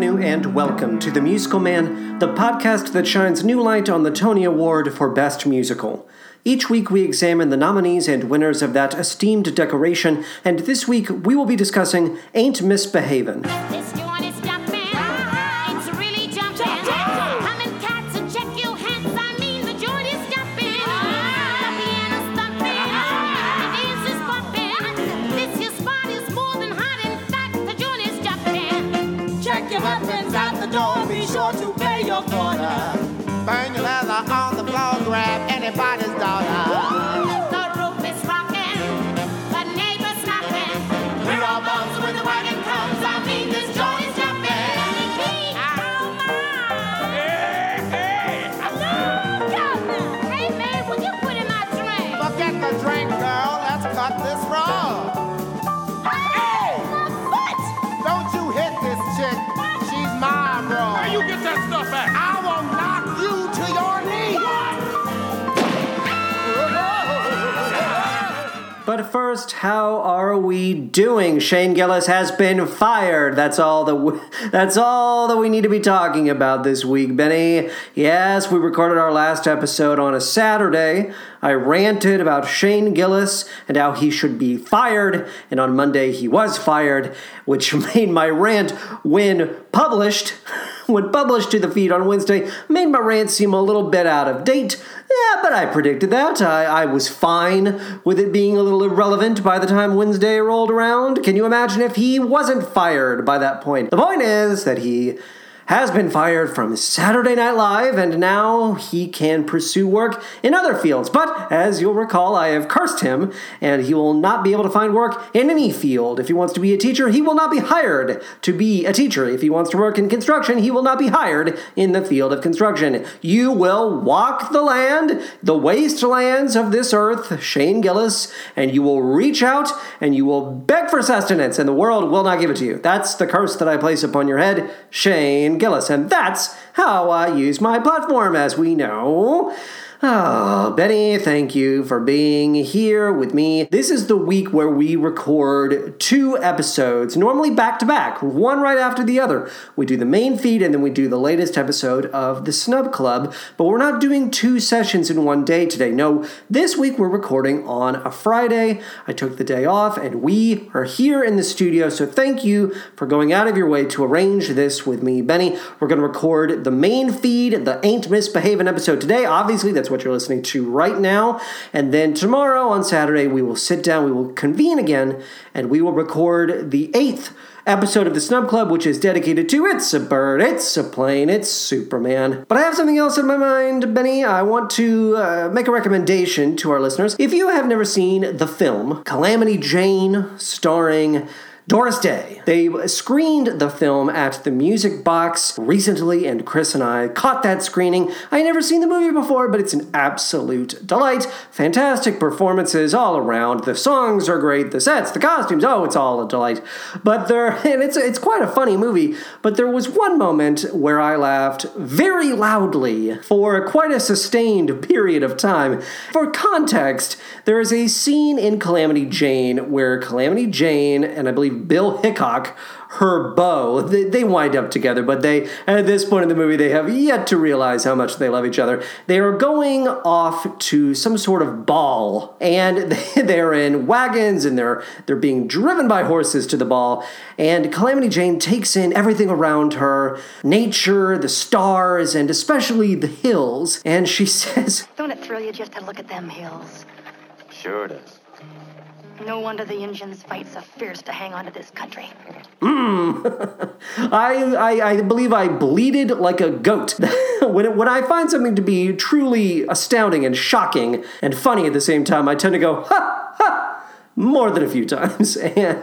And welcome to The Musical Man, the podcast that shines new light on the Tony Award for Best Musical. Each week we examine the nominees and winners of that esteemed decoration, and this week we will be discussing Ain't Misbehavin'. How are we doing? Shane Gillis has been fired. That's all that that's all that we need to be talking about this week, Benny. Yes, we recorded our last episode on a Saturday. I ranted about Shane Gillis and how he should be fired, and on Monday he was fired, which made my rant when published when published to the feed on Wednesday, made my rant seem a little bit out of date. Yeah, but I predicted that. I, I was fine with it being a little irrelevant by the time Wednesday rolled around. Can you imagine if he wasn't fired by that point? The point is that he has been fired from Saturday Night Live, and now he can pursue work in other fields. But as you'll recall, I have cursed him, and he will not be able to find work in any field. If he wants to be a teacher, he will not be hired to be a teacher. If he wants to work in construction, he will not be hired in the field of construction. You will walk the land, the wastelands of this earth, Shane Gillis, and you will reach out and you will beg for sustenance, and the world will not give it to you. That's the curse that I place upon your head, Shane Gillis. And that's how I use my platform, as we know. Oh, Benny, thank you for being here with me. This is the week where we record two episodes, normally back to back, one right after the other. We do the main feed and then we do the latest episode of the Snub Club, but we're not doing two sessions in one day today. No, this week we're recording on a Friday. I took the day off and we are here in the studio, so thank you for going out of your way to arrange this with me, Benny. We're going to record the main feed, the Ain't Misbehaving episode today. Obviously, that's what you're listening to right now. And then tomorrow on Saturday, we will sit down, we will convene again, and we will record the eighth episode of the Snub Club, which is dedicated to It's a Bird, It's a Plane, It's Superman. But I have something else in my mind, Benny. I want to uh, make a recommendation to our listeners. If you have never seen the film Calamity Jane, starring Doris Day. They screened the film at the Music Box recently, and Chris and I caught that screening. I had never seen the movie before, but it's an absolute delight. Fantastic performances all around. The songs are great. The sets, the costumes, oh, it's all a delight. But there, and it's it's quite a funny movie. But there was one moment where I laughed very loudly for quite a sustained period of time. For context, there is a scene in Calamity Jane where Calamity Jane and I believe Bill Hickok, her beau, they, they wind up together, but they, at this point in the movie, they have yet to realize how much they love each other. They are going off to some sort of ball, and they're in wagons and they're they're being driven by horses to the ball. And Calamity Jane takes in everything around her, nature, the stars, and especially the hills. And she says, Don't it thrill you just to look at them hills? Sure does. No wonder the Indians fight so fierce to hang on to this country. Hmm. I, I, I believe I bleated like a goat. when, when I find something to be truly astounding and shocking and funny at the same time, I tend to go, ha, ha, more than a few times. And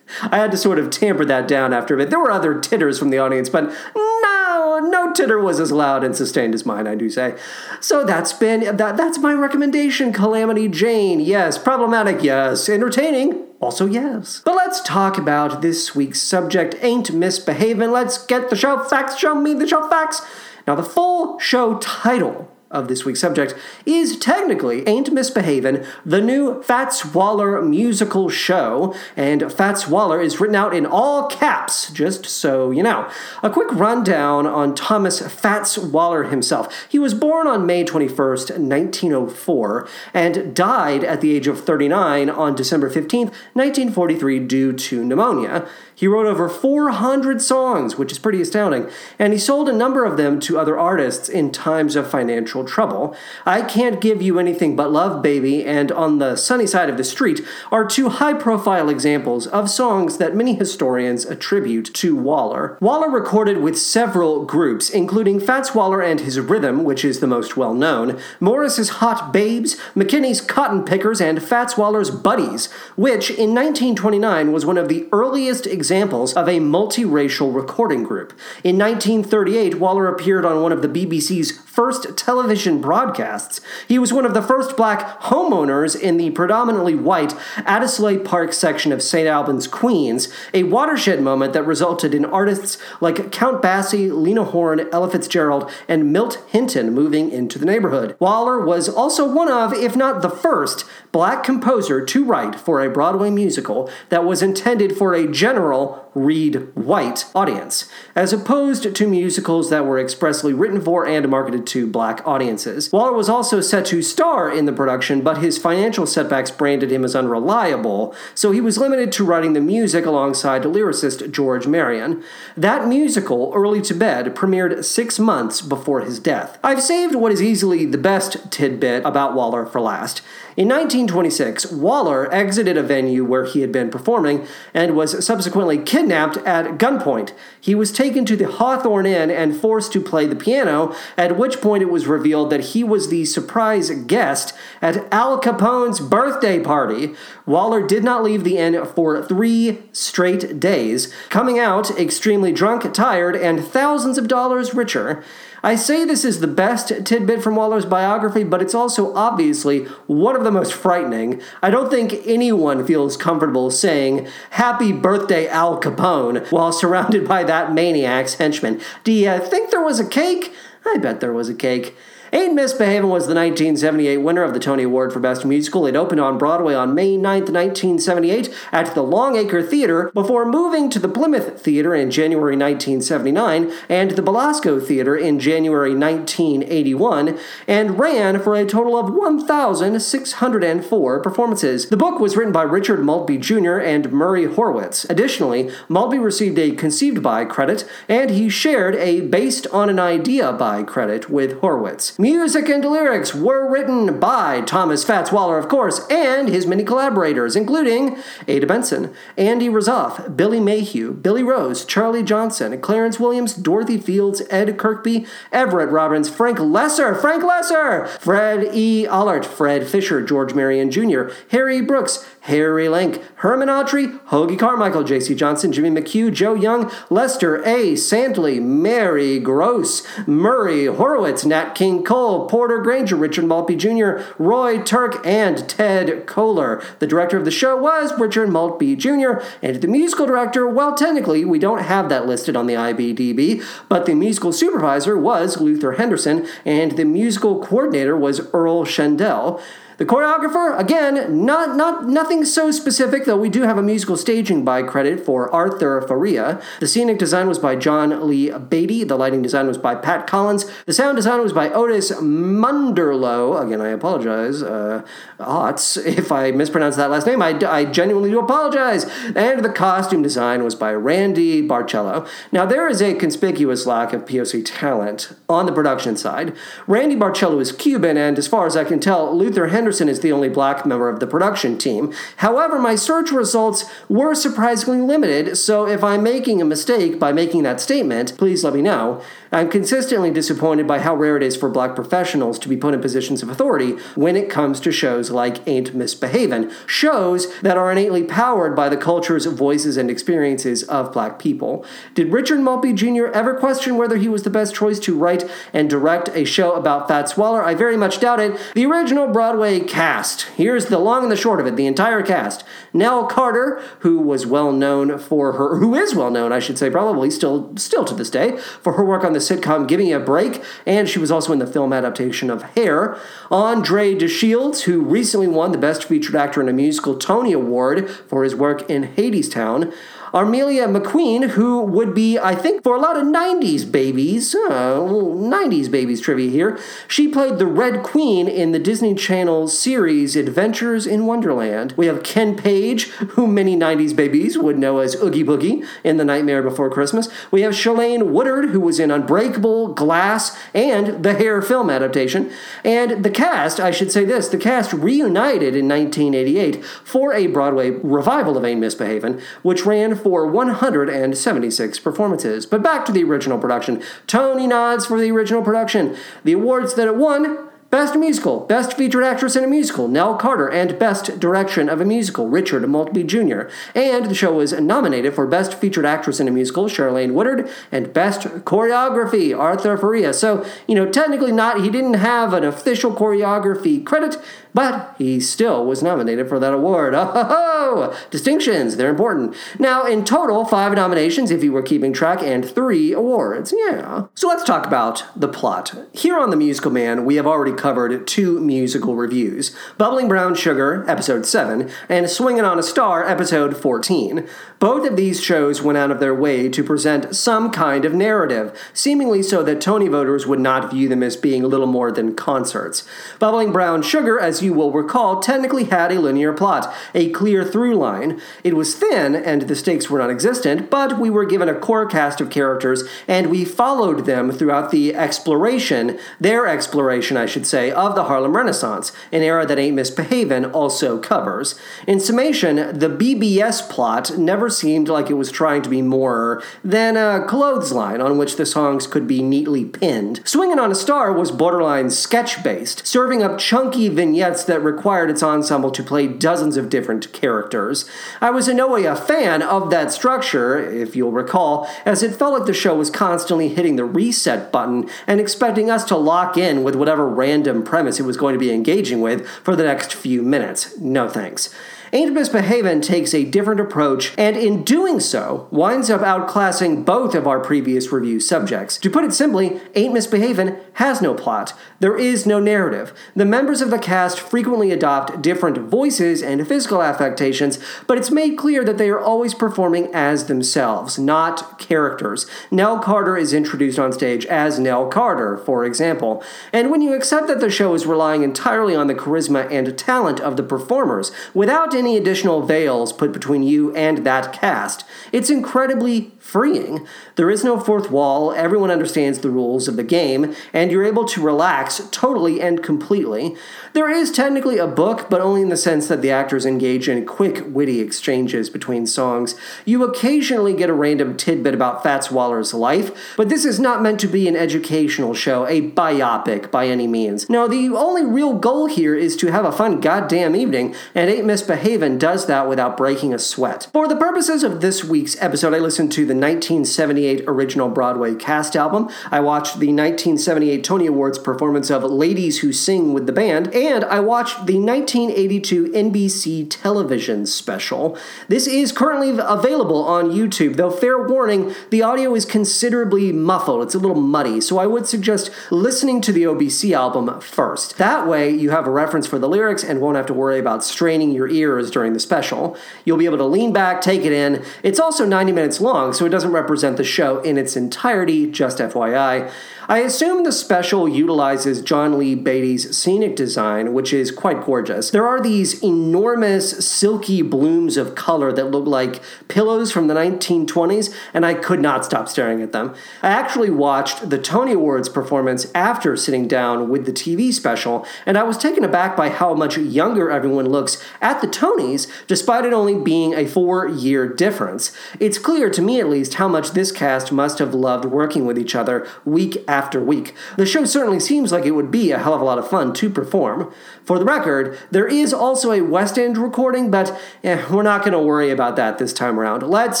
I had to sort of tamper that down after a bit. There were other titters from the audience, but no, no titter was as loud and sustained as mine, I do say. So that's been, that, that's my recommendation, Calamity Jane. Yes, problematic, yes. Entertaining, also, yes. But let's talk about this week's subject ain't misbehaving. Let's get the show facts. Show me the show facts. Now, the full show title of this week's subject is technically Ain't Misbehavin', the new Fats Waller musical show, and Fats Waller is written out in all caps, just so you know. A quick rundown on Thomas Fats Waller himself. He was born on May 21st, 1904, and died at the age of 39 on December 15th, 1943, due to pneumonia. He wrote over 400 songs, which is pretty astounding, and he sold a number of them to other artists in times of financial trouble. I Can't Give You Anything But Love, Baby, and On the Sunny Side of the Street are two high profile examples of songs that many historians attribute to Waller. Waller recorded with several groups, including Fats Waller and His Rhythm, which is the most well known, Morris's Hot Babes, McKinney's Cotton Pickers, and Fats Waller's Buddies, which in 1929 was one of the earliest examples of a multiracial recording group. In 1938, Waller appeared on one of the BBC's first television broadcasts. He was one of the first black homeowners in the predominantly white Addisleigh Park section of St. Albans, Queens, a watershed moment that resulted in artists like Count Basie, Lena Horne, Ella Fitzgerald, and Milt Hinton moving into the neighborhood. Waller was also one of, if not the first, black composer to write for a Broadway musical that was intended for a general read white audience, as opposed to musicals that were expressly written for and marketed to black audiences. Waller was also set to star in the production, but his financial setbacks branded him as unreliable, so he was limited to writing the music alongside lyricist George Marion. That musical, Early to Bed, premiered six months before his death. I've saved what is easily the best tidbit about Waller for last. In 1926, Waller exited a venue where he had been performing and was subsequently kidnapped at gunpoint. He was taken to the Hawthorne Inn and forced to play the piano, at which point it was revealed that he was the surprise guest at Al Capone's birthday party. Waller did not leave the inn for three straight days, coming out extremely drunk, tired, and thousands of dollars richer. I say this is the best tidbit from Waller's biography, but it's also obviously one of the most frightening. I don't think anyone feels comfortable saying, Happy birthday, Al Capone, while surrounded by that maniac's henchmen. Do you think there was a cake? I bet there was a cake. Ain't Misbehavin' was the 1978 winner of the Tony Award for Best Musical. It opened on Broadway on May 9, 1978 at the Longacre Theater before moving to the Plymouth Theater in January 1979 and the Belasco Theater in January 1981 and ran for a total of 1,604 performances. The book was written by Richard Maltby Jr. and Murray Horwitz. Additionally, Maltby received a conceived by credit and he shared a based on an idea by credit with Horwitz. Music and lyrics were written by Thomas Fats Waller, of course, and his many collaborators, including Ada Benson, Andy Razaf, Billy Mayhew, Billy Rose, Charlie Johnson, Clarence Williams, Dorothy Fields, Ed Kirkeby, Everett Robbins, Frank Loesser, Frank Loesser, Fred E. Ahlert, Fred Fisher, George Marion Jr., Harry Brooks, Harry Link, Herman Autrey, Hoagy Carmichael, J.C. Johnson, Jimmy McHugh, Joe Young, Lester A. Santly, Mary Gross, Murray Horwitz, Nat King Cole, Porter Grainger, Richard Maltby Jr., Roy Turk, and Ted Koehler. The director of the show was Richard Maltby Jr., and the musical director, well, technically, we don't have that listed on the IBDB, but the musical supervisor was Luther Henderson, and the musical coordinator was Earl Shendell. The choreographer, again, not not nothing so specific, though we do have a musical staging by credit for Arthur Faria. The scenic design was by John Lee Beatty. The lighting design was by Pat Collins. The sound design was by Otis Munderloh. Again, I apologize, uh, Otts, if I mispronounced that last name. I, I genuinely do apologize. And the costume design was by Randy Barcelo. Now, there is a conspicuous lack of POC talent on the production side. Randy Barcelo is Cuban, and as far as I can tell, Luther Henderson is the only black member of the production team. However, my search results were surprisingly limited, so if I'm making a mistake by making that statement, please let me know. I'm consistently disappointed by how rare it is for black professionals to be put in positions of authority when it comes to shows like Ain't Misbehavin', shows that are innately powered by the cultures, voices, and experiences of black people. Did Richard Maltby Jr. ever question whether he was the best choice to write and direct a show about Fats Waller? I very much doubt it. The original Broadway Cast. Here's the long and the short of it, the entire cast. Nell Carter, who was well known for her who is well known, I should say, probably still still to this day, for her work on the sitcom Give Me a Break, and she was also in the film adaptation of Hair. Andre DeShields, who recently won the Best Featured Actor in a Musical Tony Award for his work in Hadestown. Armelia McQueen, who would be, I think, for a lot of 90s babies, uh, 90s babies trivia here, she played the Red Queen in the Disney Channel series Adventures in Wonderland. We have Ken Page, who many 90s babies would know as Oogie Boogie in The Nightmare Before Christmas. We have Charlaine Woodard, who was in Unbreakable, Glass, and the Hair film adaptation. And the cast, I should say this, the cast reunited in 1988 for a Broadway revival of Ain't Misbehavin', which ran for 176 performances. But back to the original production. Tony nods for the original production. The awards that it won Best Musical, Best Featured Actress in a Musical, Nell Carter, and Best Direction of a Musical, Richard Maltby Jr. And the show was nominated for Best Featured Actress in a Musical, Charlene Woodard, and Best Choreography, Arthur Faria. So, you know, technically not, he didn't have an official choreography credit, but he still was nominated for that award. Oh, distinctions, they're important. Now, in total, five nominations if you were keeping track, and three awards. Yeah. So let's talk about the plot. Here on The Musical Man, we have already covered two musical reviews Bubbling Brown Sugar, episode 7, and Swinging on a Star, episode 14. Both of these shows went out of their way to present some kind of narrative, seemingly so that Tony voters would not view them as being little more than concerts. Bubbling Brown Sugar, as you will recall, technically had a linear plot, a clear through line. It was thin, and the stakes were non existent, but we were given a core cast of characters, and we followed them throughout the exploration, their exploration, I should say, of the Harlem Renaissance, an era that Ain't Misbehavin' also covers. In summation, the BBS plot never seemed like it was trying to be more than a clothesline on which the songs could be neatly pinned. Swinging on a Star was borderline sketch based, serving up chunky vignettes that required its ensemble to play dozens of different characters. I was in no way a fan of that structure, if you'll recall, as it felt like the show was constantly hitting the reset button and expecting us to lock in with whatever random premise it was going to be engaging with for the next few minutes. No thanks. Ain't Misbehavin' takes a different approach, and in doing so, winds up outclassing both of our previous review subjects. To put it simply, Ain't Misbehavin' has no plot. There is no narrative. The members of the cast frequently adopt different voices and physical affectations, but it's made clear that they are always performing as themselves, not characters. Nell Carter is introduced on stage as Nell Carter, for example. And when you accept that the show is relying entirely on the charisma and talent of the performers, without any additional veils put between you and that cast, it's incredibly freeing. There is no fourth wall, everyone understands the rules of the game, and you're able to relax totally and completely. There is technically a book, but only in the sense that the actors engage in quick, witty exchanges between songs. You occasionally get a random tidbit about Fats Waller's life, but this is not meant to be an educational show, a biopic by any means. No, the only real goal here is to have a fun goddamn evening, and Ain't Misbehavin' does that without breaking a sweat. For the purposes of this week's episode, I listened to the 1978 original Broadway cast album. I watched the 1978 Tony Awards performance of Ladies Who Sing with the Band, and I watched the 1982 NBC television special. This is currently available on YouTube, though fair warning, the audio is considerably muffled. It's a little muddy, so I would suggest listening to the OBC album first. That way, you have a reference for the lyrics and won't have to worry about straining your ears during the special. You'll be able to lean back, take it in. It's also 90 minutes long, so it doesn't represent the show in its entirety, just FYI. I assume the special utilizes John Lee Beatty's scenic design, which is quite gorgeous. There are these enormous silky blooms of color that look like pillows from the 1920s, and I could not stop staring at them. I actually watched the Tony Awards performance after sitting down with the TV special, and I was taken aback by how much younger everyone looks at the Tonys, despite it only being a four year difference. It's clear, to me at least, how much this cast must have loved working with each other week after week. The show certainly seems like it would be a hell of a lot of fun to perform. For the record, there is also a West End recording, but eh, we're not going to worry about that this time around. Let's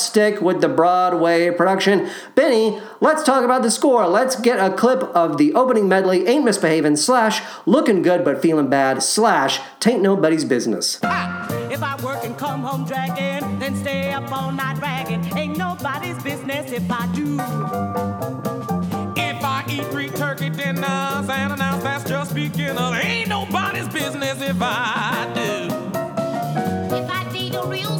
stick with the Broadway production. Benny, let's talk about the score. Let's get a clip of the opening medley, Ain't Misbehavin' slash Looking Good But Feeling Bad slash Tain't Nobody's Business. If I work and come home dragging, then stay up all night ragging, ain't nobody's business if I do. Eat three turkey dinners and announce that's just beginner, ain't nobody's business if I do. If I date a real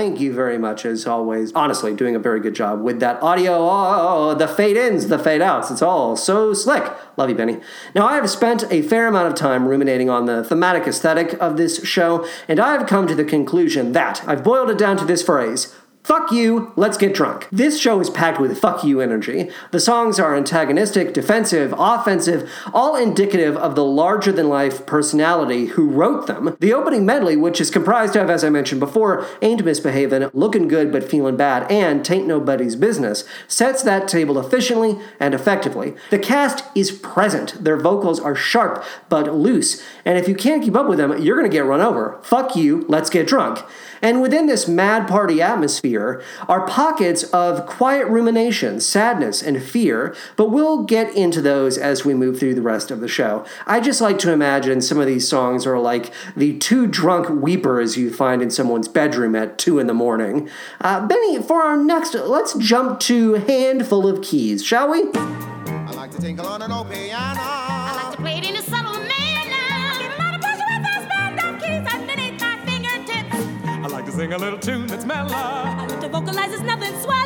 thank you very much, as always. Honestly, doing a very good job with that audio. Oh, the fade ins, the fade outs. It's all so slick. Love you, Benny. Now, I have spent a fair amount of time ruminating on the thematic aesthetic of this show, and I have come to the conclusion that I've boiled it down to this phrase. Fuck you, let's get drunk. This show is packed with fuck you energy. The songs are antagonistic, defensive, offensive, all indicative of the larger than life personality who wrote them. The opening medley, which is comprised of, as I mentioned before, Ain't Misbehavin', Looking Good But Feeling Bad, and Tain't Nobody's Business, sets that table efficiently and effectively. The cast is present, their vocals are sharp but loose, and if you can't keep up with them, you're gonna get run over. Fuck you, let's get drunk. And within this mad party atmosphere are pockets of quiet rumination, sadness, and fear, but we'll get into those as we move through the rest of the show. I just like to imagine some of these songs are like the two drunk weepers you find in someone's bedroom at 2 in the morning. Uh, Benny, for our next, let's jump to Handful of Keys, shall we? Sing a little tune that's mellow. I like to vocalize, it's nothing swallow.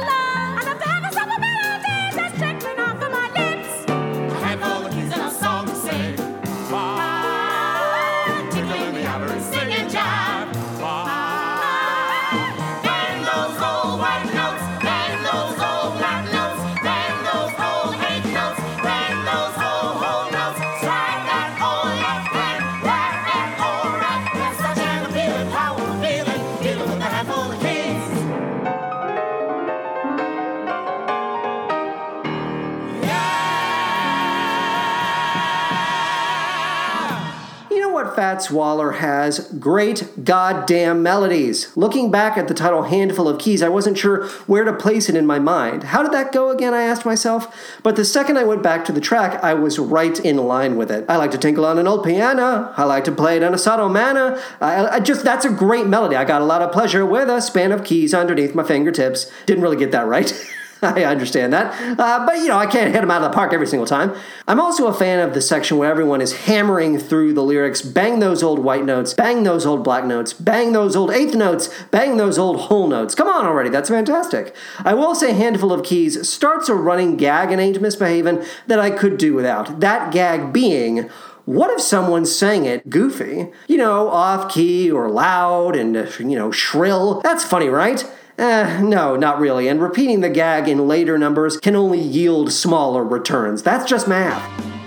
Fats Waller has? Great goddamn melodies. Looking back at the title Handful of Keys, I wasn't sure where to place it in my mind. How did that go again? I asked myself. But the second I went back to the track, I was right in line with it. I like to tinkle on an old piano. I like to play it in a subtle manner. I, I just, that's a great melody. I got a lot of pleasure with a span of keys underneath my fingertips. Didn't really get that right. I understand that. Uh, but, you know, I can't hit them out of the park every single time. I'm also a fan of the section where everyone is hammering through the lyrics bang those old white notes, bang those old black notes, bang those old eighth notes, bang those old whole notes. Come on already, that's fantastic. I will say Handful of Keys starts a running gag in Ain't Misbehavin' that I could do without. That gag being. What if someone sang it goofy? You know, off key or loud and, you know, shrill. That's funny, right? Eh, no, not really. And repeating the gag in later numbers can only yield smaller returns. That's just math.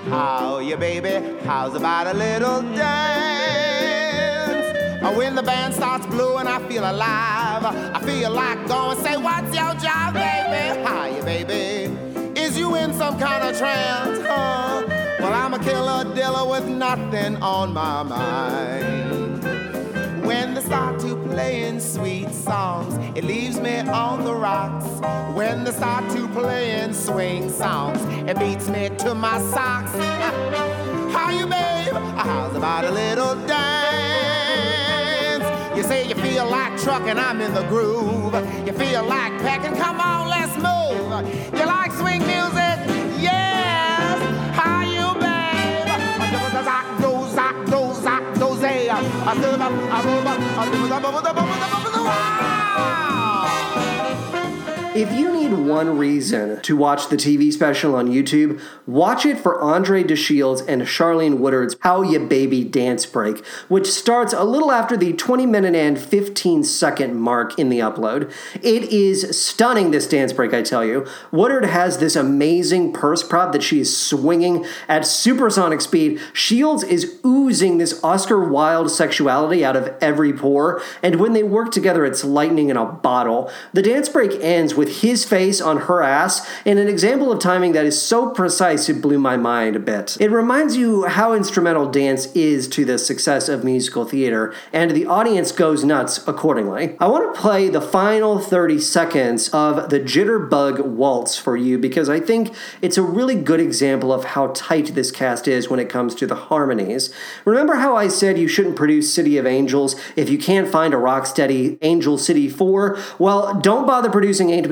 How you, baby? How's about a little dance? Or when the band starts blowing, I feel alive. I feel like going, say, what's your job, baby? How you, baby? Is you in some kind of trance? Huh? Well, I'm a killer diller with nothing on my mind. When they start to playing sweet songs, it leaves me on the rocks. When they start to playing swing songs, it beats me to my socks. How you, babe? How's about a little dance? You say you feel like trucking, I'm in the groove. You feel like packing, come on, let's move. You like swing music? I serve up, I roll up, I do the bubble, the bubble, the bubble, the wow. If you need one reason to watch the TV special on YouTube, watch it for Andre DeShields and Charlene Woodard's How Ya Baby dance break, which starts a little after the 20 minute and 15 second mark in the upload. It is stunning, this dance break, I tell you. Woodard has this amazing purse prop that she is swinging at supersonic speed. Shields is oozing this Oscar Wilde sexuality out of every pore, and when they work together, it's lightning in a bottle. The dance break ends with his face on her ass in an example of timing that is so precise it blew my mind a bit. It reminds you how instrumental dance is to the success of musical theater, and the audience goes nuts accordingly. I want to play the final 30 seconds of the Jitterbug Waltz for you because I think it's a really good example of how tight this cast is when it comes to the harmonies. Remember how I said you shouldn't produce City of Angels if you can't find a rocksteady Angel City 4? Well, don't bother producing Ain't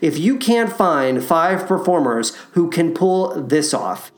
If you can't find five performers who can pull this off.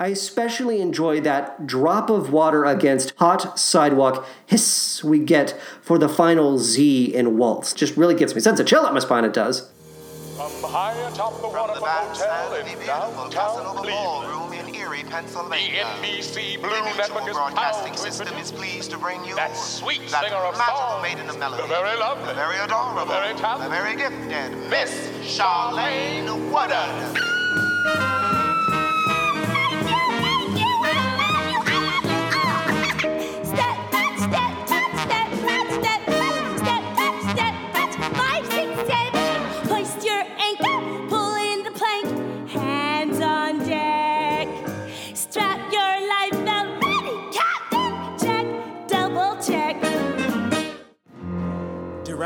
I especially enjoy that drop of water against hot sidewalk hiss we get for the final Z in Waltz. Just really gets me. Sends a chill up my spine, it does. From high atop the From Waterfront Hotel in downtown Casanova Cleveland. Ballroom in Erie, Pennsylvania. The NBC Blue The Network is Broadcasting System is pleased to bring you that sweet that singer of magical songs, maiden of melody, the very lovely, the very adorable, the very talented, the very gifted Miss Charlene Woodard.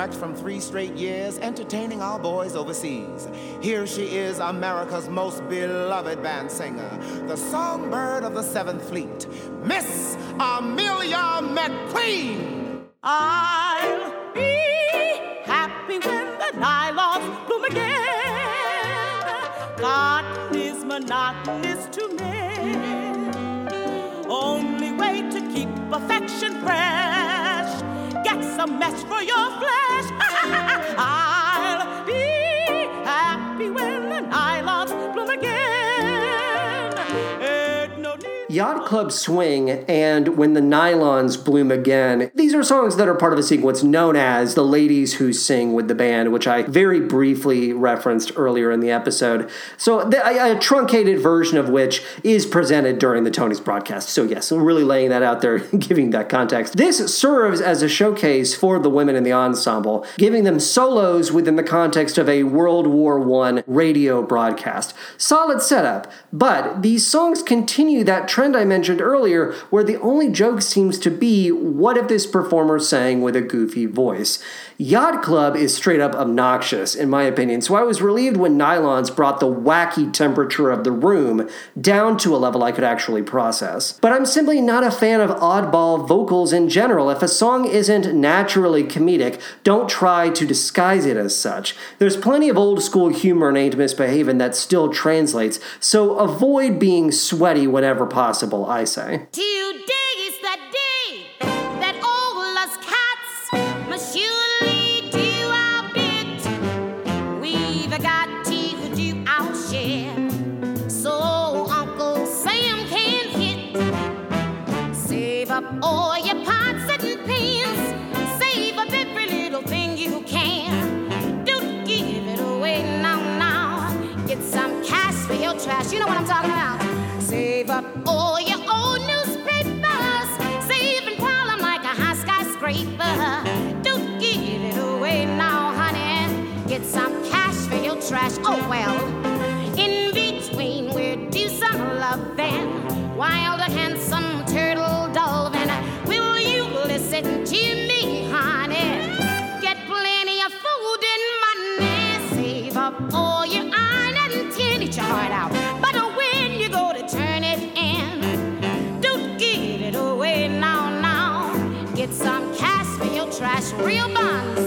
Direct from three straight years, entertaining our boys overseas. Here she is, America's most beloved band singer, the songbird of the Seventh Fleet, Miss Armelia McQueen. I'll be happy when the nylons bloom again. Cotton is monotonous to men. Only way to keep affection fresh. Some mesh for your flesh. I'll be happy when the nylons bloom again. Yacht Club Swing and When the Nylons Bloom Again. These are songs that are part of a sequence known as The Ladies Who Sing with the Band, which I very briefly referenced earlier in the episode. So, the, a, a truncated version of which is presented during the Tony's broadcast. So, yes, I'm really laying that out there, giving that context. This serves as a showcase for the women in the ensemble, giving them solos within the context of a World War I radio broadcast. Solid setup, but these songs continue that trend I mentioned earlier, where the only joke seems to be what if this performer sang with a goofy voice? Yacht Club is straight up obnoxious, in my opinion, so I was relieved when Nylons brought the wacky temperature of the room down to a level I could actually process. But I'm simply not a fan of oddball vocals in general. If a song isn't naturally comedic, don't try to disguise it as such. There's plenty of old school humor in Ain't Misbehavin' that still translates, so avoid being sweaty whenever possible, I say. Today is the day all your pots and pans, save up every little thing you can. Don't give it away now, now. Get some cash for your trash. You know what I'm talking about. Save up all your old newspapers. Save and pile like a high skyscraper. Don't give it away now, honey. Get some cash for your trash. Oh well. Honey. Get plenty of food and money. Save up all your iron and your heart out. But when you go to turn it in, don't give it away now, now. Get some cash for your trash, real bonds.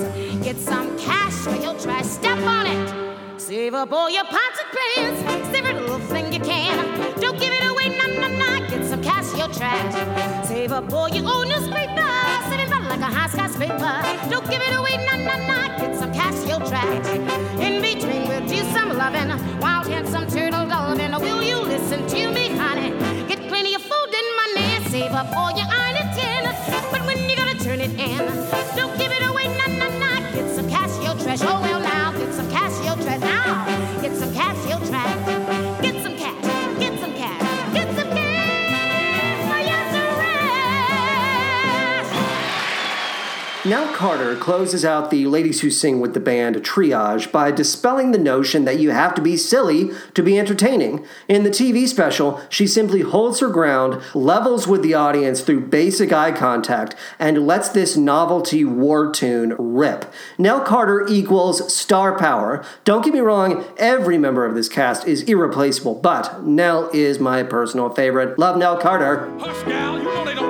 Get some cash for your trash. Step on it. Save up all your pots and pans. Save every little thing you can. Don't give it away, nah, nah, nah. Get some cash for your trash. Save up all your old newspaper. Like a high skyscraper. Don't give it away, nah, nah, nah. Get some your trash. In between, we'll do some loving. Wild hen, some turtle loving. Will you listen to me, honey? Get plenty of food and money. Save up all your iron and tin. But when you gotta turn it in, don't give Nell Carter closes out the Ladies Who Sing with the band triage by dispelling the notion that you have to be silly to be entertaining. In the TV special, she simply holds her ground, levels with the audience through basic eye contact, and lets this novelty war tune rip. Nell Carter equals star power. Don't get me wrong, every member of this cast is irreplaceable, but Nell is my personal favorite. Love Nell Carter. Hush, gal,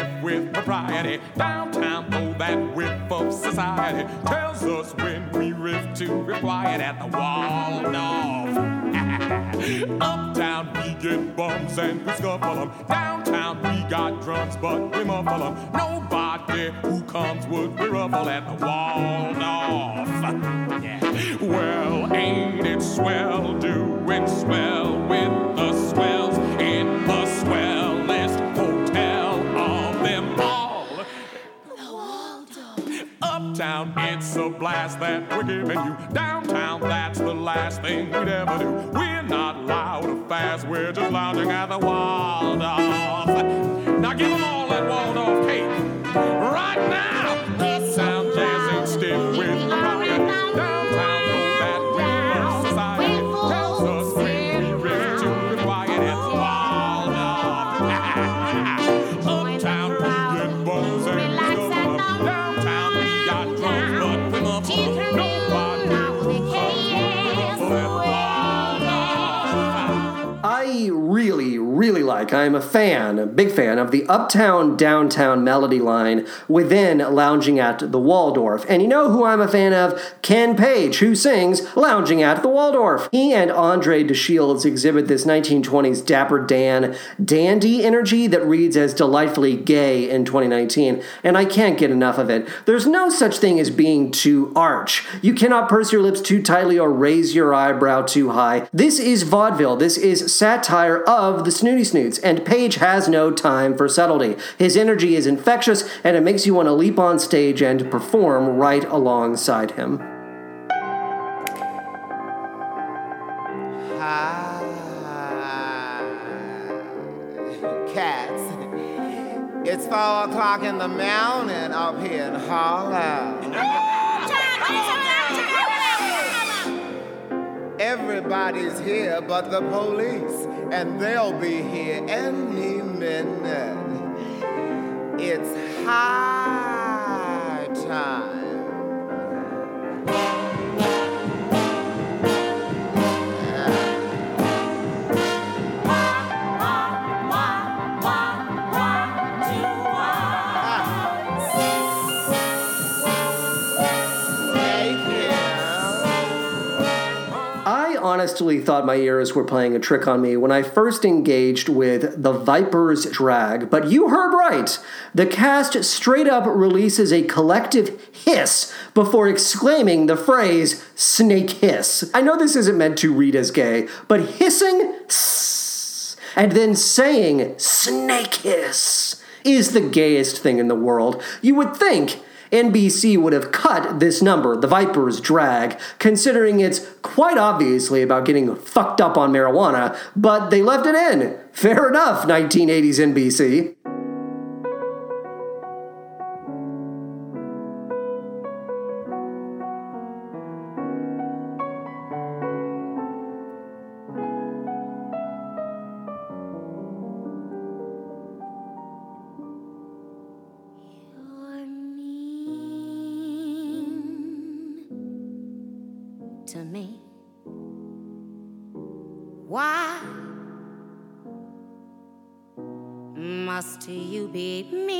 jazz with propriety. Downtown, though, that whip of society tells us when we riff to be quiet at the Waldorf. Uptown, we get bums and we scuffle 'em. Downtown, we got drums, but we muffle 'em. Nobody who comes would be ruffle at the Waldorf. Yeah. Well, ain't it swell doing swell with the swells in the Uptown, it's a blast that we're giving you. Downtown, that's the last thing we'd ever do. We're not loud or fast, we're just lounging at the Waldorf. Now give 'em all that Waldorf cake. Right now, Uptown jazz like, I'm a fan, a big fan of the uptown downtown melody line within Lounging at the Waldorf. And you know who I'm a fan of? Ken Page, who sings Lounging at the Waldorf. He and Andre DeShields exhibit this 1920s Dapper Dan dandy energy that reads as delightfully gay in 2019, and I can't get enough of it. There's no such thing as being too arch. You cannot purse your lips too tightly or raise your eyebrow too high. This is vaudeville. This is satire of the Snooty Snoots, and Page has no time for subtlety. His energy is infectious, and it makes you want to leap on stage and perform right alongside him. Cats. It's four o'clock in the morning up here in Harlem. Everybody's here but the police, and they'll be here any minute. It's high time. Honestly thought my ears were playing a trick on me when I first engaged with The Viper's Drag, but you heard right. The cast straight up releases a collective hiss before exclaiming the phrase snake hiss. I know this isn't meant to read as gay, but hissing and then saying snake hiss is the gayest thing in the world. You would think NBC would have cut this number, The Viper's Drag, considering it's quite obviously about getting fucked up on marijuana, but they left it in. Fair enough, 1980s NBC. Must you be mean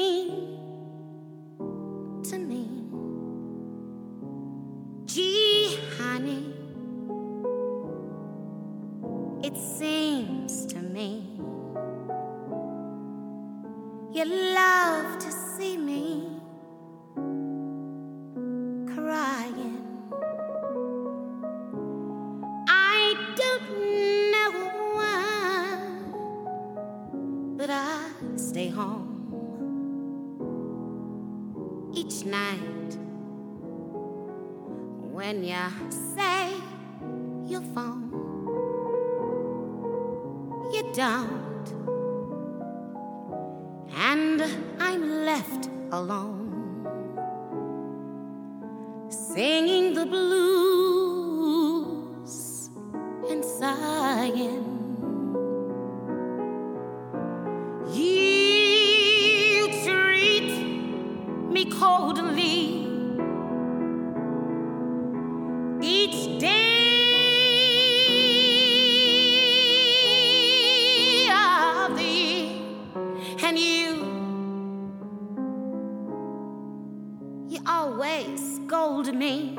You always scold me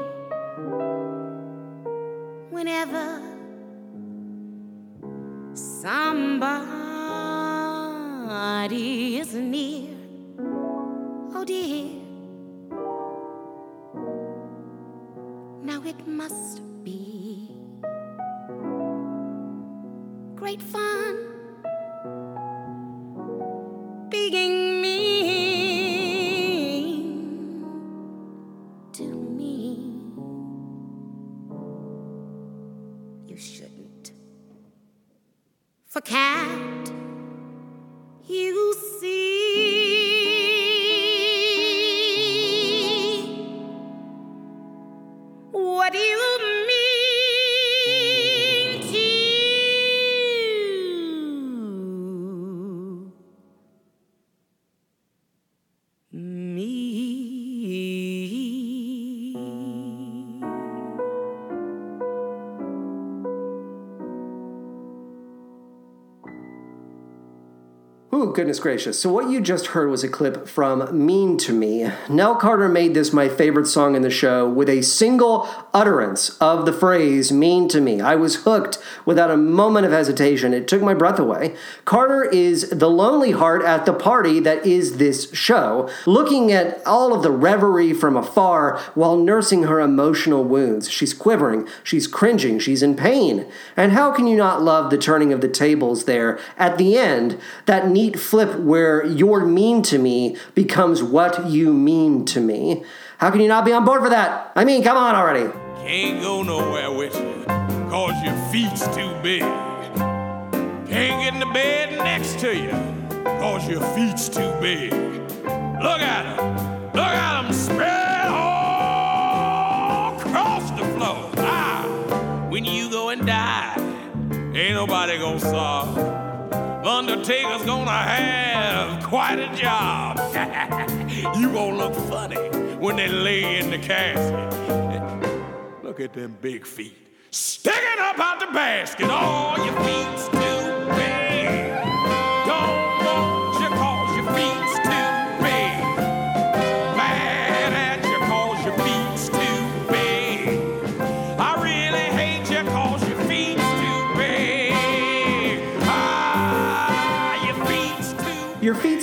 whenever somebody is near. Oh dear. Now it must be great fun goodness gracious. So, what you just heard was a clip from Mean to Me. Nell Carter made this my favorite song in the show with a single utterance of the phrase mean to me. I was hooked without a moment of hesitation. It took my breath away. Carter is the lonely heart at the party that is this show, looking at all of the reverie from afar while nursing her emotional wounds. She's quivering, she's cringing, she's in pain. And how can you not love the turning of the tables there at the end? That neat flip where you're mean to me becomes what you mean to me. How can you not be on board for that? I mean, come on already. Can't go nowhere with you, cause your feet's too big. Can't get in the bed next to you, cause your feet's too big. Look at at 'em, look at at 'em spread all across the floor. Ah, when you go and die, ain't nobody gonna solve. Undertaker's gonna have quite a job. you gonna look funny when they lay in the casket. Look at them big feet. Sticking up out the basket. All your feet's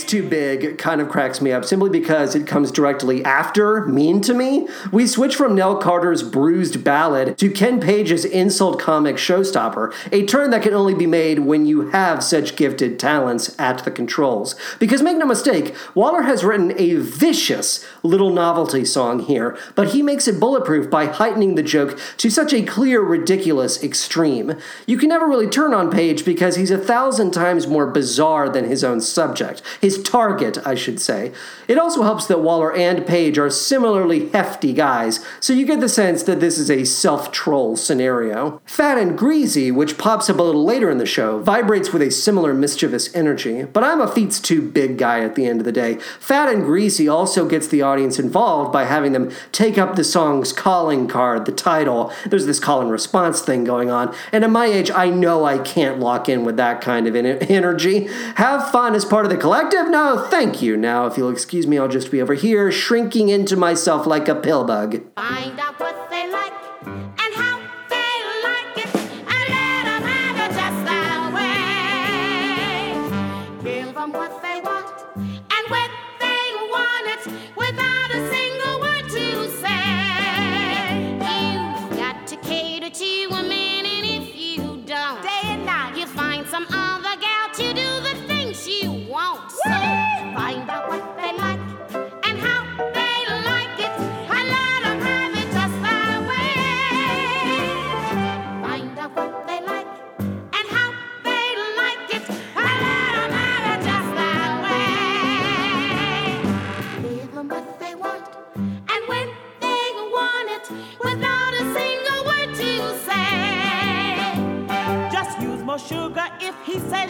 too big kind of cracks me up simply because it comes directly after Mean to Me. We switch from Nell Carter's bruised ballad to Ken Page's insult comic showstopper, a turn that can only be made when you have such gifted talents at the controls. Because make no mistake, Waller has written a vicious little novelty song here, but he makes it bulletproof by heightening the joke to such a clear, ridiculous extreme. You can never really turn on Page because he's a thousand times more bizarre than his own subject. subject, target, I should say. It also helps that Waller and Page are similarly hefty guys, so you get the sense that this is a self troll scenario. Fat and Greasy, which pops up a little later in the show, vibrates with a similar mischievous energy, but I'm a feet's too big guy at the end of the day. Fat and Greasy also gets the audience involved by having them take up the song's calling card, the title. There's this call and response thing going on, and at my age, I know I can't lock in with that kind of energy. Have fun as part of the collective? No, thank you. Now, if you'll excuse me, I'll just be over here shrinking into myself like a pill bug. Find out what they like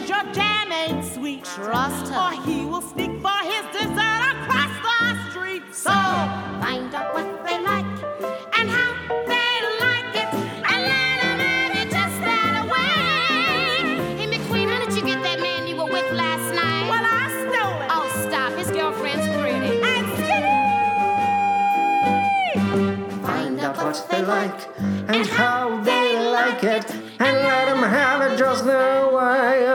your jam ain't sweet. Trust her. Or he will sneak for his dessert across the street. So find out what they like and how they like it, and let 'em have it just that way. Hey, McQueen, how did you get that man you were with last night? Well, I stole it. Oh, stop. His girlfriend's pretty. And skinny. Find out what they like and how they like it, and let them have it just their way.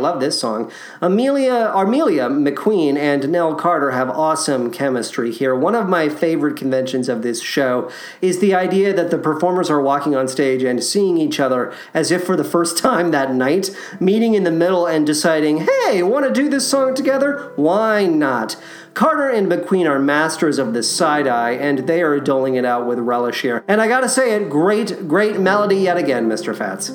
I love this song. Amelia, Armelia McQueen and Nell Carter have awesome chemistry here. One of my favorite conventions of this show is the idea that the performers are walking on stage and seeing each other as if for the first time that night, meeting in the middle and deciding, hey, want to do this song together? Why not? Carter and McQueen are masters of the side eye, and they are doling it out with relish here. And I gotta say it, great, great melody yet again, Mr. Fats.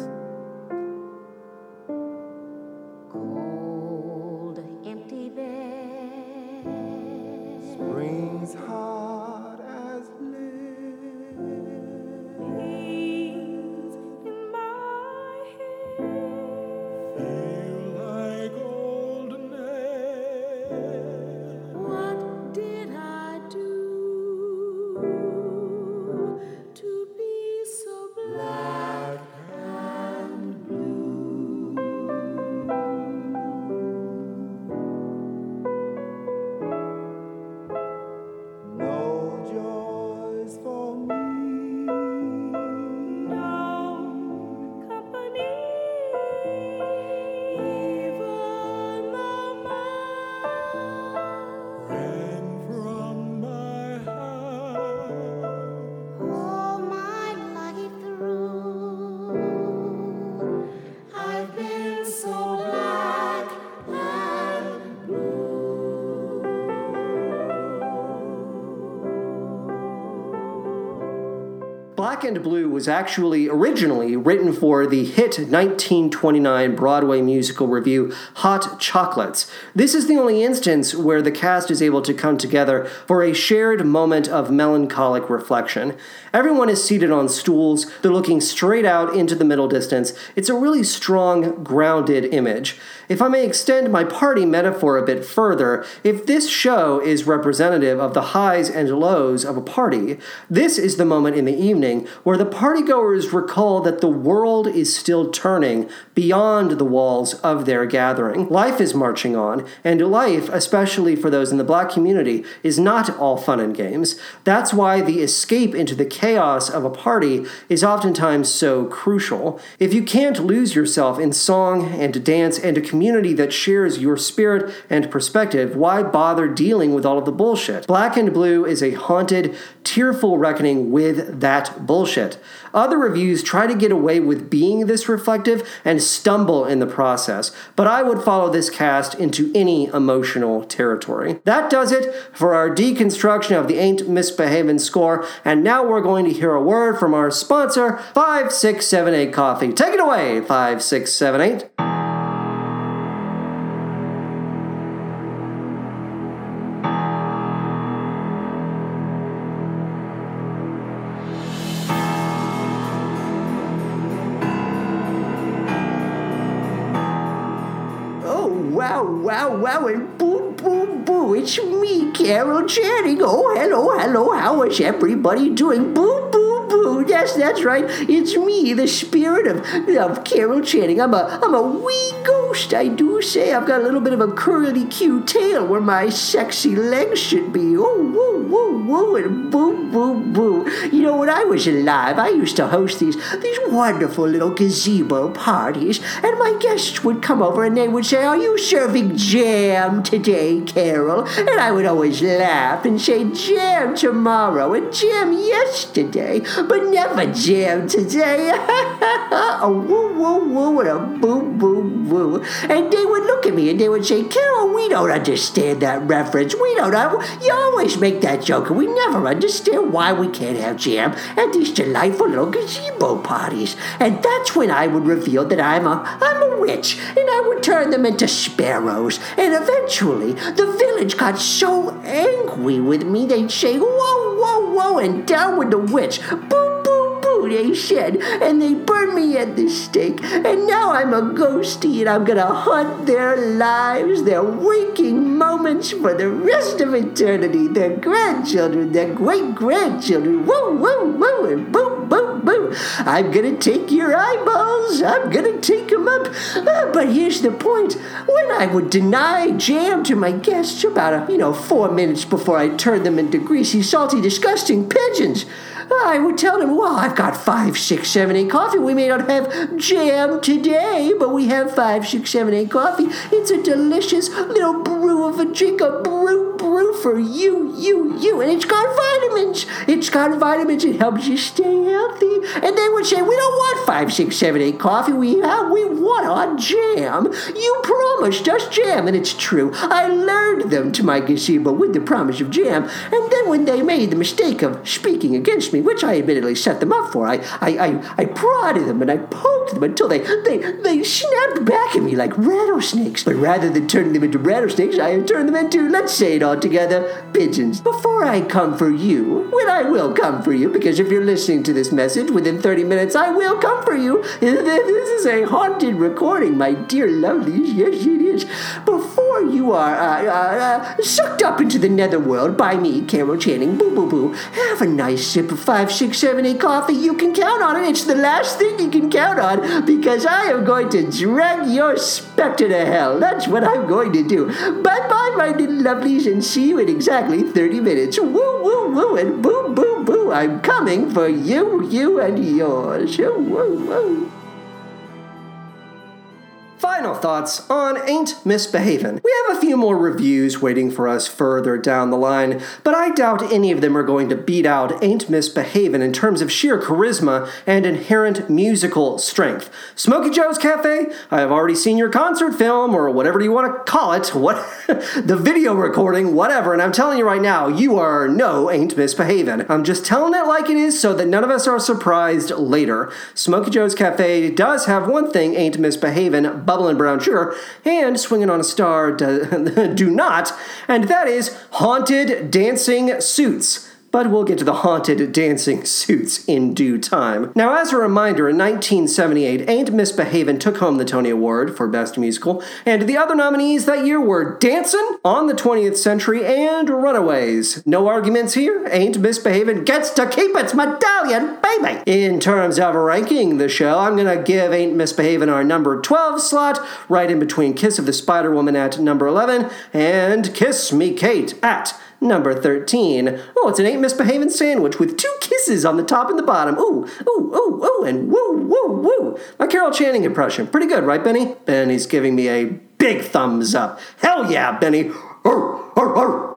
And Blue was actually originally written for the hit 1929 Broadway musical revue Hot Chocolates. This is the only instance where the cast is able to come together for a shared moment of melancholic reflection. Everyone is seated on stools, they're looking straight out into the middle distance. It's a really strong, grounded image. If I may extend my party metaphor a bit further, if this show is representative of the highs and lows of a party, this is the moment in the evening where the partygoers recall that the world is still turning beyond the walls of their gathering. Life is marching on, and life, especially for those in the black community, is not all fun and games. That's why the escape into the chaos of a party is oftentimes so crucial. If you can't lose yourself in song and dance and a community that shares your spirit and perspective, why bother dealing with all of the bullshit? Black and Blue is a haunted, tearful reckoning with that bullshit. Other revues try to get away with being this reflective and stumble in the process, but I would follow this cast into any emotional territory. That does it for our deconstruction of the Ain't Misbehavin' score, and now we're going to hear a word from our sponsor, 5678 Coffee. Take it away, 5678. Wow, and boo, boo, boo. It's me, Carol Channing. Oh, hello, hello. How is everybody doing? Boo, boo, boo. Yes, that's right. It's me, the spirit of, of Carol Channing. I'm a, I'm a wee ghost, I do say. I've got a little bit of a curly Q tail where my sexy legs should be. Oh, woo, woo, woo, and boo, boo, boo. You know, when I was alive, I used to host these, these wonderful little gazebo parties, and my guests would come over and they would say, Are you serving jam today, Carol? And I would always laugh and say, Jam tomorrow and jam yesterday, but never jam today. a woo, woo, woo, and a boo, boo, boo. And they would look at me and they would say, Carol, we don't understand that reference. We don't. You always make that joke, and we never understand why we can't have jam at these delightful little gazebo parties. And that's when I would reveal that I'm a I'm a witch, and I would turn them into sparrows. And eventually, the village got so angry with me, they'd say, "Whoa, whoa, whoa!" and down with the witch. Boo, boo, boo! They said, and they burned me at the stake. And now I'm a ghosty, and I'm gonna haunt their lives, their waking moments for the rest of eternity. Their grandchildren, their great grandchildren. Woo, woo, woo, and boo, boo, boo. I'm gonna take your eyeballs. I'm gonna take them up. Ah, but here's the point: when I would deny jam to my guests about a you know four minutes before I turned them into greasy, salty, disgusting pigeons. I would tell them, well, I've got five, six, seven, eight coffee. We may not have jam today, but we have five, six, seven, eight coffee. It's a delicious little brew of a drink, a brew, brew for you, you, you. And it's got vitamins. It's got vitamins. It helps you stay healthy. And they would say, we don't want five, six, seven, eight coffee. We have, we want our jam. You promised us jam. And it's true. I lured them to my gazebo with the promise of jam. And then when they made the mistake of speaking against me, which I admittedly set them up for, I, I, I, I prodded them and I poked them until they, they, they snapped back at me like rattlesnakes. But rather than turning them into rattlesnakes, I have turned them into, let's say it all together, pigeons. Before I come for you, when I will come for you, because if you're listening to this message within 30 minutes, I will come for you. This is a haunted recording, my dear lovelies. Yes, it is. Before you are uh, uh, uh, sucked up into the netherworld by me, Carol Channing, boo boo boo, have a nice sip of five, six, seven, eight coffee. You can count on it. It's the last thing you can count on because I am going to drag your specter to hell. That's what I'm going to do. Bye bye, my little lovelies, and see you in exactly 30 minutes. Woo woo woo, and boo boo boo. I'm coming for you, you, and yours. Woo woo. Final thoughts on Ain't Misbehavin'. We have a few more revues waiting for us further down the line, but I doubt any of them are going to beat out Ain't Misbehavin' in terms of sheer charisma and inherent musical strength. Smokey Joe's Cafe, I have already seen your concert film, or whatever you want to call it, what the video recording, whatever, and I'm telling you right now, you are no Ain't Misbehavin'. I'm just telling it like it is so that none of us are surprised later. Smokey Joe's Cafe does have one thing Ain't Misbehavin', bubbling brown sugar, and swinging on a star do, do not, and that is haunted dancing suits. But we'll get to the haunted dancing suits in due time. Now, as a reminder, in 1978, Ain't Misbehavin' took home the Tony Award for Best Musical, and the other nominees that year were Dancin', On the 20th Century, and Runaways. No arguments here. Ain't Misbehavin' gets to keep its medallion, baby! In terms of ranking the show, I'm gonna give Ain't Misbehavin' our number 12 slot, right in between Kiss of the Spider Woman at number 11 and Kiss Me Kate at Number 13. Oh, it's an ain't misbehaving sandwich with two kisses on the top and the bottom. Ooh, ooh, ooh, ooh, and woo, woo, woo. My Carol Channing impression. Pretty good, right, Benny? Benny's giving me a big thumbs up. Hell yeah, Benny.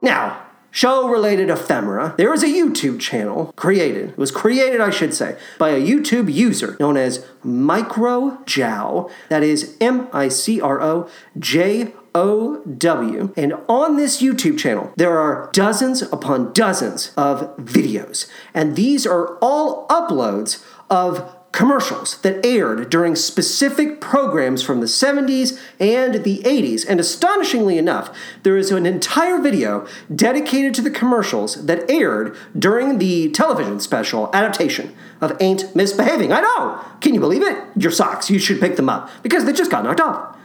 Now, show related ephemera. There is a YouTube channel created, it was created, I should say, by a YouTube user known as Micro Jow. That is M I C R O J O W. And on this YouTube channel, there are dozens upon dozens of videos. And these are all uploads of commercials that aired during specific programs from the 70s and the 80s. And astonishingly enough, there is an entire video dedicated to the commercials that aired during the television special adaptation of Ain't Misbehaving. I know! Can you believe it? Your socks. You should pick them up because they just got knocked off.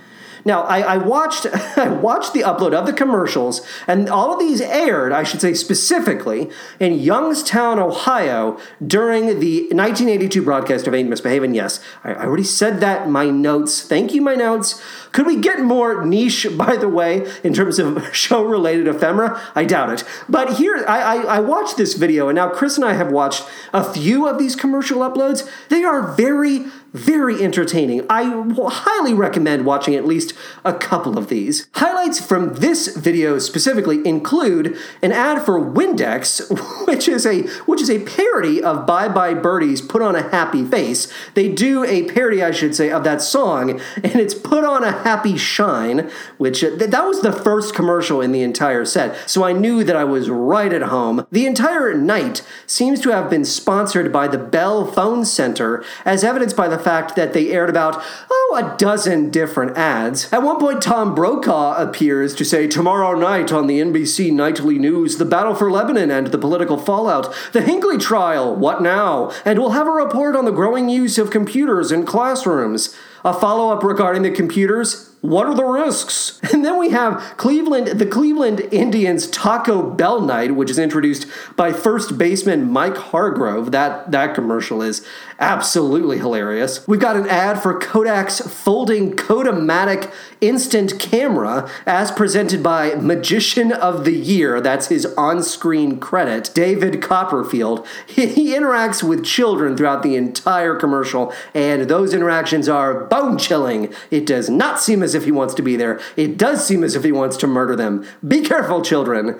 Now, I, I watched I watched the upload of the commercials, and all of these aired, I should say specifically, in Youngstown, Ohio, during the 1982 broadcast of Ain't Misbehaving. Yes, I, I already said that my notes. Thank you, my notes. Could we get more niche, by the way, in terms of show-related ephemera? I doubt it. But here, I, I, I watched this video, and now Chris and I have watched a few of these commercial uploads. They are very very entertaining. I highly recommend watching at least a couple of these. Highlights from this video specifically include an ad for Windex, which is a which is a parody of Bye Bye Birdies Put on a Happy Face. They do a parody, I should say, of that song, and it's Put on a Happy Shine, which uh, th- that was the first commercial in the entire set. So I knew that I was right at home. The entire night seems to have been sponsored by the Bell Phone Center, as evidenced by the fact that they aired about, oh, a dozen different ads. At one point, Tom Brokaw appears to say, Tomorrow night on the NBC Nightly News, the battle for Lebanon and the political fallout, the Hinckley trial, what now? And we'll have a report on the growing use of computers in classrooms. A follow up regarding the computers. What are the risks? And then we have Cleveland, the Cleveland Indians Taco Bell Night, which is introduced by first baseman Mike Hargrove. That that commercial is absolutely hilarious. We've got an ad for Kodak's folding Kodamatic instant camera, as presented by Magician of the Year. That's his on-screen credit, David Copperfield. He interacts with children throughout the entire commercial, and those interactions are bone chilling. It does not seem as if he wants to be there. It does seem as if he wants to murder them. Be careful, children.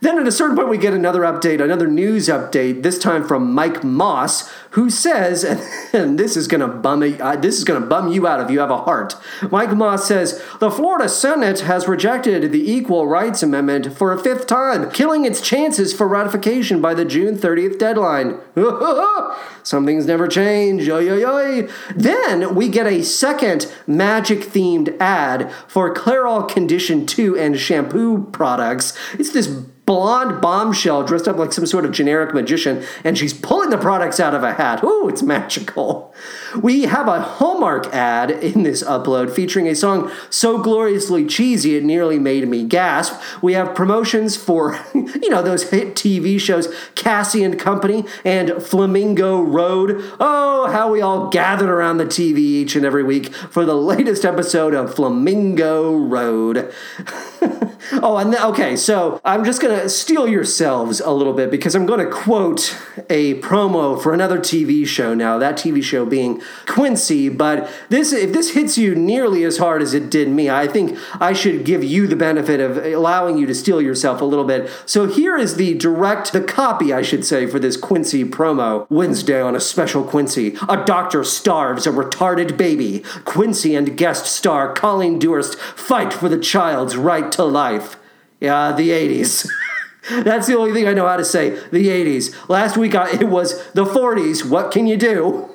Then at a certain point, we get another update, another news update. This time from Mike Moss, who says, and this is gonna bum uh, this is gonna bum you out if you have a heart. Mike Moss says the Florida Senate has rejected the Equal Rights Amendment for a fifth time, killing its chances for ratification by the June 30th deadline. Something's never change. Yo yo yo. Then we get a second magic themed ad for Clairol Condition 2 and shampoo products. It's this blonde bombshell dressed up like some sort of generic magician, and she's pulling the products out of a hat. Ooh, it's magical. We have a Hallmark ad in this upload featuring a song so gloriously cheesy it nearly made me gasp. We have promotions for, you know, those hit TV shows Cassie and Company and Flamingo Road. Oh, how we all gathered around the TV each and every week for the latest episode of Flamingo Road. oh, and okay, so I'm just gonna steal yourselves a little bit because I'm gonna quote a promo for another TV show now. That TV show being Quincy. But this, if this hits you nearly as hard as it did me, I think I should give you the benefit of allowing you to steal yourself a little bit. So here is the direct, the copy, I should say, for this Quincy promo. Wednesday on a special Quincy, a doctor starves a retarded baby. Quincy and guest star Colleen Dewhurst fight for the child's right to life. Yeah, the 80s. That's the only thing I know how to say. The 80s. Last week I, it was the 40s. What can you do?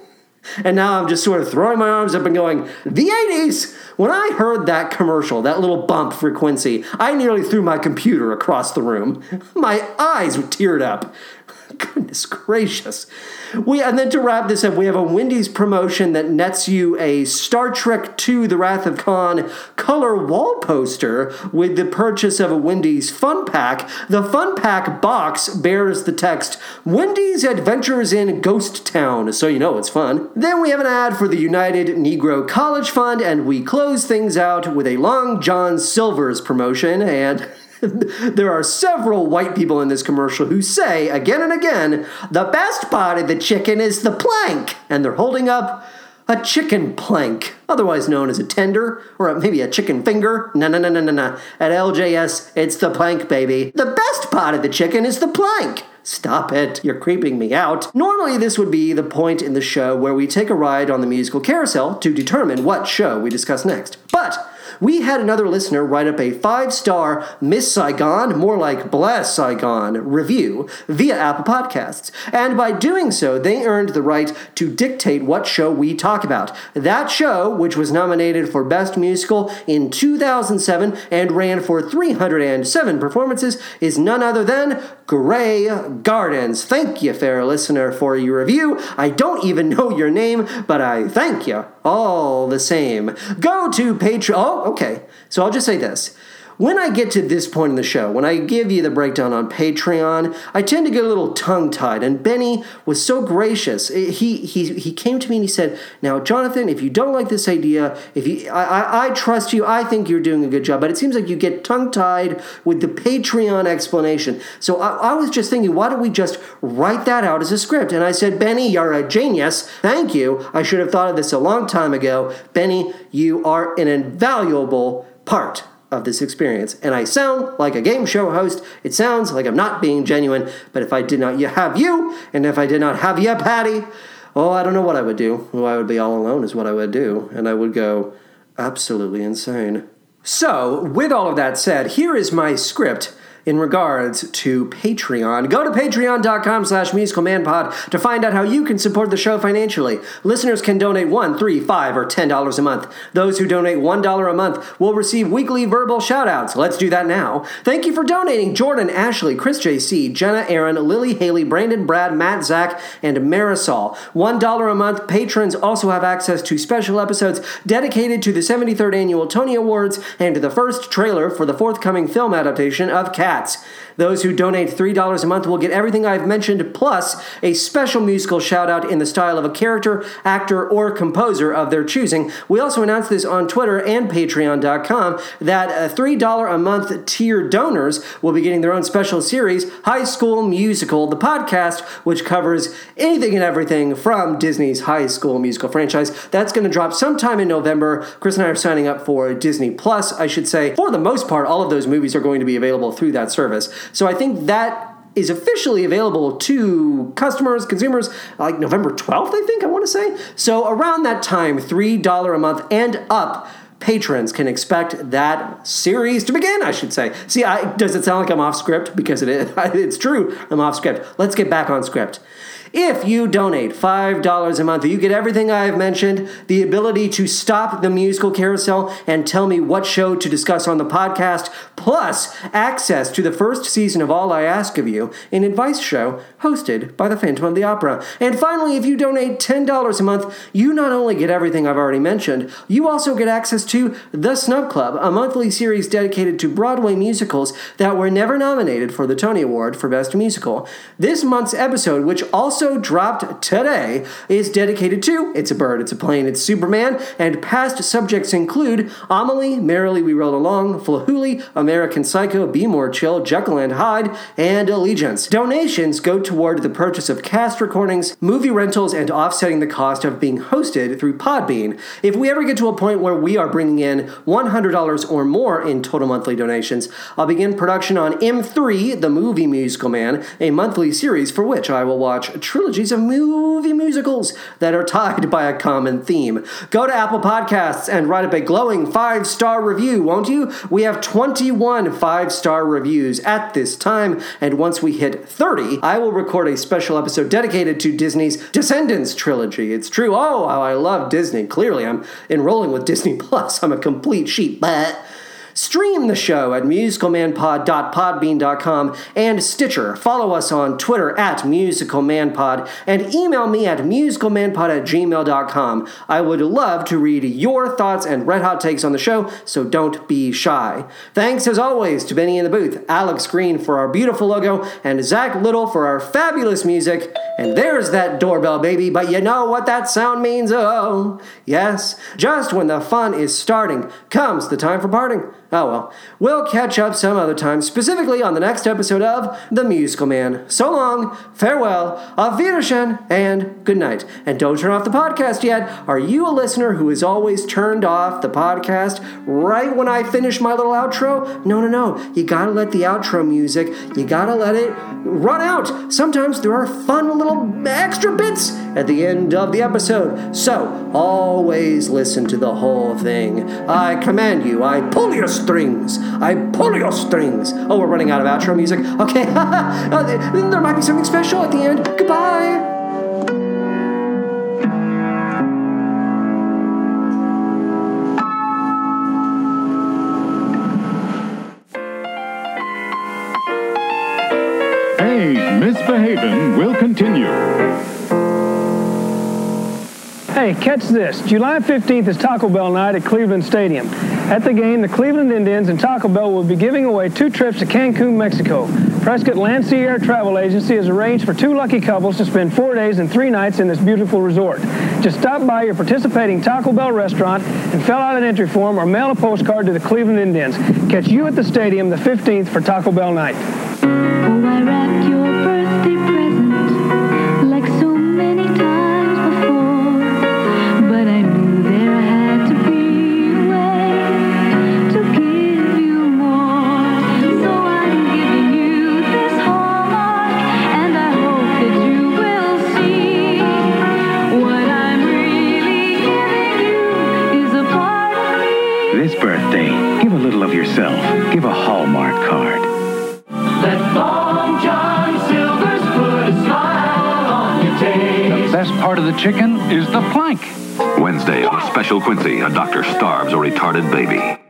And now I'm just sort of throwing my arms up and going, the 80s! When I heard that commercial, that little bump for Quincy, I nearly threw my computer across the room. My eyes were teared up. Goodness gracious. We and then to wrap this up, we have a Wendy's promotion that nets you a Star Trek II The Wrath of Khan color wall poster with the purchase of a Wendy's Fun Pack. The Fun Pack box bears the text Wendy's Adventures in Ghost Town, so you know it's fun. Then we have an ad for the United Negro College Fund, and we close things out with a Long John Silver's promotion and there are several white people in this commercial who say again and again, the best part of the chicken is the plank. And they're holding up a chicken plank, otherwise known as a tender or maybe a chicken finger. No, no, no, no, no, no. At LJS, it's the plank, baby. The best part of the chicken is the plank. Stop it, you're creeping me out. Normally, this would be the point in the show where we take a ride on the musical carousel to determine what show we discuss next. But we had another listener write up a five star Miss Saigon, more like Bless Saigon review via Apple Podcasts. And by doing so, they earned the right to dictate what show we talk about. That show, which was nominated for Best Musical in 2007 and ran for 307 performances, is none other than Grey Gardens. Thank you, fair listener, for your review. I don't even know your name, but I thank you all the same. Go to Patreon. Oh, okay. So I'll just say this. When I get to this point in the show, when I give you the breakdown on Patreon, I tend to get a little tongue tied. And Benny was so gracious. He he he came to me and he said, "Now, Jonathan, if you don't like this idea, if you I, I, I trust you, I think you're doing a good job. But it seems like you get tongue tied with the Patreon explanation. So I, I was just thinking, why don't we just write that out as a script? And I said, Benny, you're a genius. Thank you. I should have thought of this a long time ago. Benny, you are an invaluable part of this experience. And I sound like a game show host. It sounds like I'm not being genuine. But if I did not have you, and if I did not have you, Patty, oh, I don't know what I would do. Well, I would be all alone, is what I would do. And I would go absolutely insane. So, with all of that said, here is my script in regards to Patreon. Go to patreon.com slash musicalmanpod to find out how you can support the show financially. Listeners can donate one, three, five, or ten dollars a month. Those who donate one dollar a month will receive weekly verbal shoutouts. Let's do that now. Thank you for donating Jordan, Ashley, Chris JC, Jenna, Aaron, Lily, Haley, Brandon, Brad, Matt, Zach, and Marisol. One dollar a month, patrons also have access to special episodes dedicated to the 73rd Annual Tony Awards and the first trailer for the forthcoming film adaptation of Cats. Those who donate $3 a month will get everything I've mentioned, plus a special musical shout out in the style of a character, actor, or composer of their choosing. We also announced this on Twitter and Patreon.com that uh, $3 a month tier donors will be getting their own special series, High School Musical, the podcast, which covers anything and everything from Disney's High School Musical franchise. That's going to drop sometime in November. Chris and I are signing up for Disney Plus, I should say. For the most part, all of those movies are going to be available through that service. So I think that is officially available to customers, consumers, like November 12th, I think, I want to say. So around that time, $3 a month and up. Patrons can expect that series to begin, I should say. See, I, does it sound like I'm off script? Because it is. It's true, I'm off script. Let's get back on script. If you donate $5 a month, you get everything I have mentioned the ability to stop the musical carousel and tell me what show to discuss on the podcast, plus access to the first season of All I Ask of You, an advice show hosted by the Phantom of the Opera. And finally, if you donate $10 a month, you not only get everything I've already mentioned, you also get access to The Snub Club, a monthly series dedicated to Broadway musicals that were never nominated for the Tony Award for Best Musical. This month's episode, which also dropped today, is dedicated to It's a Bird, It's a Plane, It's Superman, and past subjects include Amelie, Merrily We Roll Along, Flahooley, American Psycho, Be More Chill, Jekyll and Hyde, and Allegiance. Donations go toward the purchase of cast recordings, movie rentals, and offsetting the cost of being hosted through Podbean. If we ever get to a point where we are bringing in $100 or more in total monthly donations, I'll begin production on M3, the movie musical man, a monthly series for which I will watch trilogies of movie musicals that are tied by a common theme. Go to Apple Podcasts and write up a glowing five star review, won't you? We have 21 five star reviews at this time, and once we hit 30, I will record a special episode dedicated to Disney's Descendants trilogy. It's true. Oh, how I love Disney. Clearly, I'm enrolling with Disney Plus. I'm a complete sheep, but. Stream the show at musicalmanpod.podbean.com and Stitcher. Follow us on Twitter at musicalmanpod and email me at musicalmanpod at gmail.com. I would love to read your thoughts and red hot takes on the show, so don't be shy. Thanks as always to Benny in the booth, Alex Green for our beautiful logo, and Zach Little for our fabulous music. And there's that doorbell, baby, but you know what that sound means? Oh, yes, just when the fun is starting comes the time for parting. Oh well. We'll catch up some other time, specifically on the next episode of The Musical Man. So long, farewell, auf Wiedersehen, and good night. And don't turn off the podcast yet. Are you a listener who has always turned off the podcast right when I finish my little outro? No, no, no. You gotta let the outro music, you gotta let it run out. Sometimes there are fun little extra bits at the end of the episode. So always listen to the whole thing. I command you, I pull your strings. I pull your strings. Oh, we're running out of outro music. Okay, uh, there might be something special at the end. Goodbye. Fairhaven will continue. Hey, catch this. July 15th is Taco Bell night at Cleveland Stadium. At the game, the Cleveland Indians and Taco Bell will be giving away two trips to Cancun, Mexico. Prescott Lancier Travel Agency has arranged for two lucky couples to spend four days and three nights in this beautiful resort. Just stop by your participating Taco Bell restaurant and fill out an entry form or mail a postcard to the Cleveland Indians. Catch you at the stadium the 15th for Taco Bell night. Oh, chicken is the plank. Wednesday on Special Quincy, a doctor starves a retarded baby.